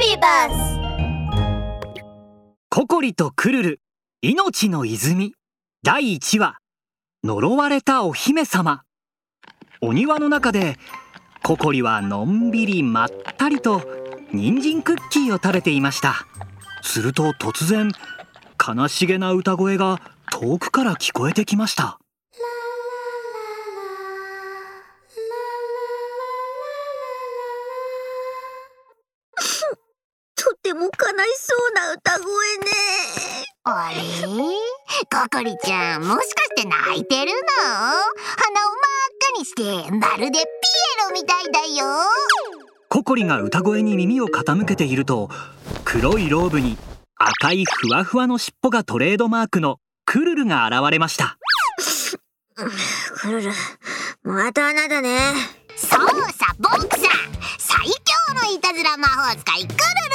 ビバスココリとクルル命の泉。第1話呪われたお姫様。お庭の中でココリはのんびりまったりと人参クッキーを食べていました。すると突然悲しげな歌声が遠くから聞こえてきました。ても悲しそうな歌声ね。あれ？ココリちゃんもしかして泣いてるの？鼻を真っ赤にしてまるでピエロみたいだよ。ココリが歌声に耳を傾けていると黒いローブに赤いふわふわの尻尾がトレードマークのクルルが現れました。クルルまたあなたね。そうさ僕さ最強のいたずら魔法使いクルル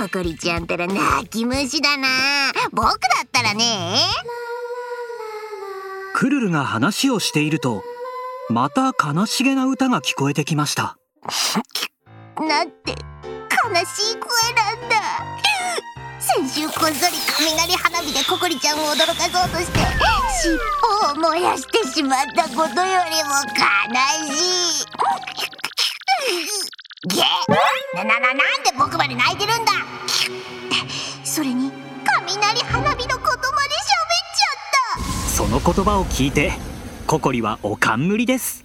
さココリちゃんたら泣き虫だな僕だったらねクルルが話をしているとまた悲しげな歌が聞こえてきましたなんて悲しい声なんだ先週こっそり雷花火でココリちゃんを驚かそうとして尻尾を燃やしてしまったことよりも悲しいゲななななんで僕まで泣いてるんだ。それに雷花火のことまで喋っちゃった。その言葉を聞いてココリはお冠です。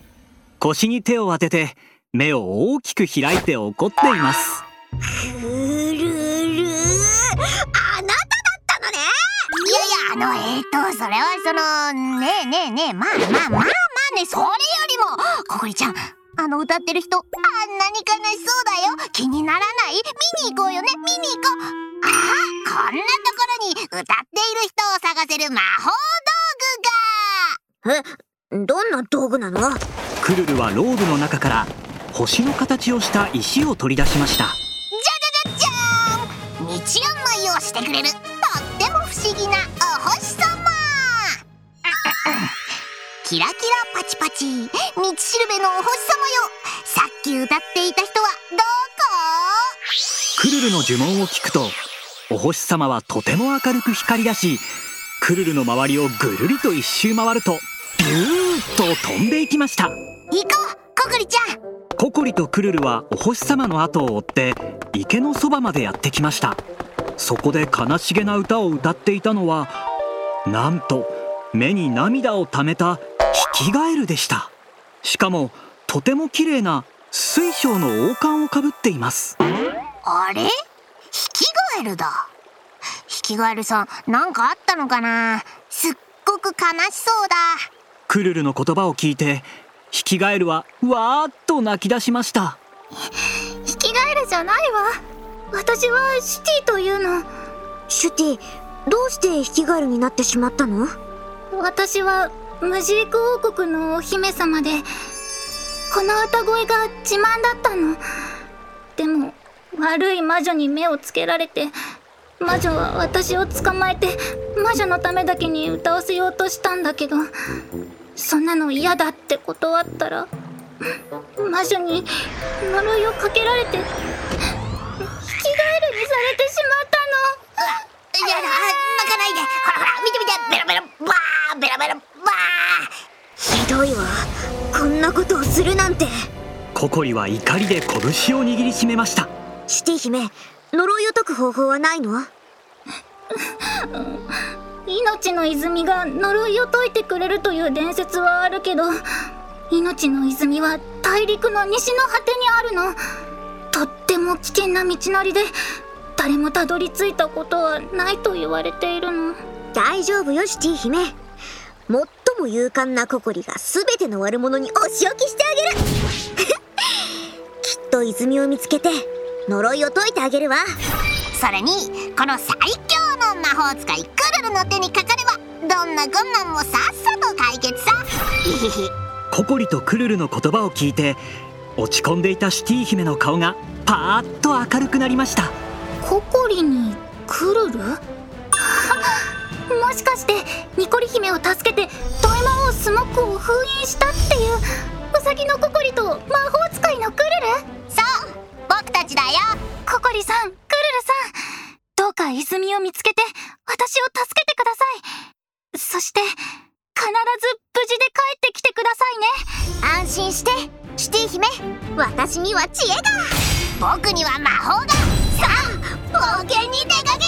腰に手を当てて目を大きく開いて怒っています。クルルあなただったのね。いやいやあのえー、とそれはそのねえねえねえまあまあまあまあねそれよりも。ココリちゃんあの歌ってる人あんなに悲しそうだよ。気にならない？見に行こうよね。見に行こう。ああこんなところに歌っている人を探せる魔法道具が。えどんな道具なの？クルルはローブの中から星の形をした石を取り出しました。じゃじゃじゃーん！道案内をしてくれるキラキラパチパチ。道しるべのお星様よ。さっき歌っていた人はどクルルの呪文を聞くとお星様はとても明るく光り出しクルルの周りをぐるりと一周回るとビューッと飛んでいきました。こ行こうココリちゃん。ココリとクルルはお星様の後を追って池のそばまでやってきました。そこで悲しげな歌を歌っていたのはなんと目に涙をためたヒキガエルでした。しかもとても綺麗な水晶の王冠をかぶっています。あれ？ヒキガエルだ。ヒキガエルさん何かあったのかな？すっごく悲しそうだ。クルルの言葉を聞いてヒキガエルはわーっと泣き出しました。ヒキガエルじゃないわ。私はシティというの。シュティどうしてヒキガエルになってしまったの？私はムジーク王国のお姫様でこの歌声が自慢だったの。でも悪い魔女に目をつけられて魔女は私を捕まえて魔女のためだけに歌わせようとしたんだけどそんなの嫌だって断ったら魔女に呪いをかけられてヒキガエルにされてしまったの。やだ泣かないで。ほらほら見て見てベラベラバーベラベラバひどいわ。こんなことをするなんて。ココリは怒りで拳を握りしめました。シュティ姫呪いを解く方法はないの？命の泉が呪いを解いてくれるという伝説はあるけど命の泉は大陸の西の果てにあるの。とっても危険な道のりで誰もたどり着いたことはないと言われているの。大丈夫よシュティ姫最も勇敢なココリが全ての悪者にお仕置きしてあげる。きっと泉を見つけて呪いを解いてあげるわ。ーそれにこの最強の魔法使いクルルの手にかかればどんな困難もさっさと解決さ。ココリとクルルの言葉を聞いて落ち込んでいたシュティ姫の顔がパーッと明るくなりました。ココリにクルル？もしかしてニコリ姫を助けてドエ王スモックを封印したっていうウサギのココリと魔法使いのクルル？そう僕たちだよ。ココリさん。クルルさん。どうか泉を見つけて私を助けてください。そして必ず無事で帰ってきてくださいね。安心してシティ姫私には知恵が。僕には魔法が。さあ冒険に出かけ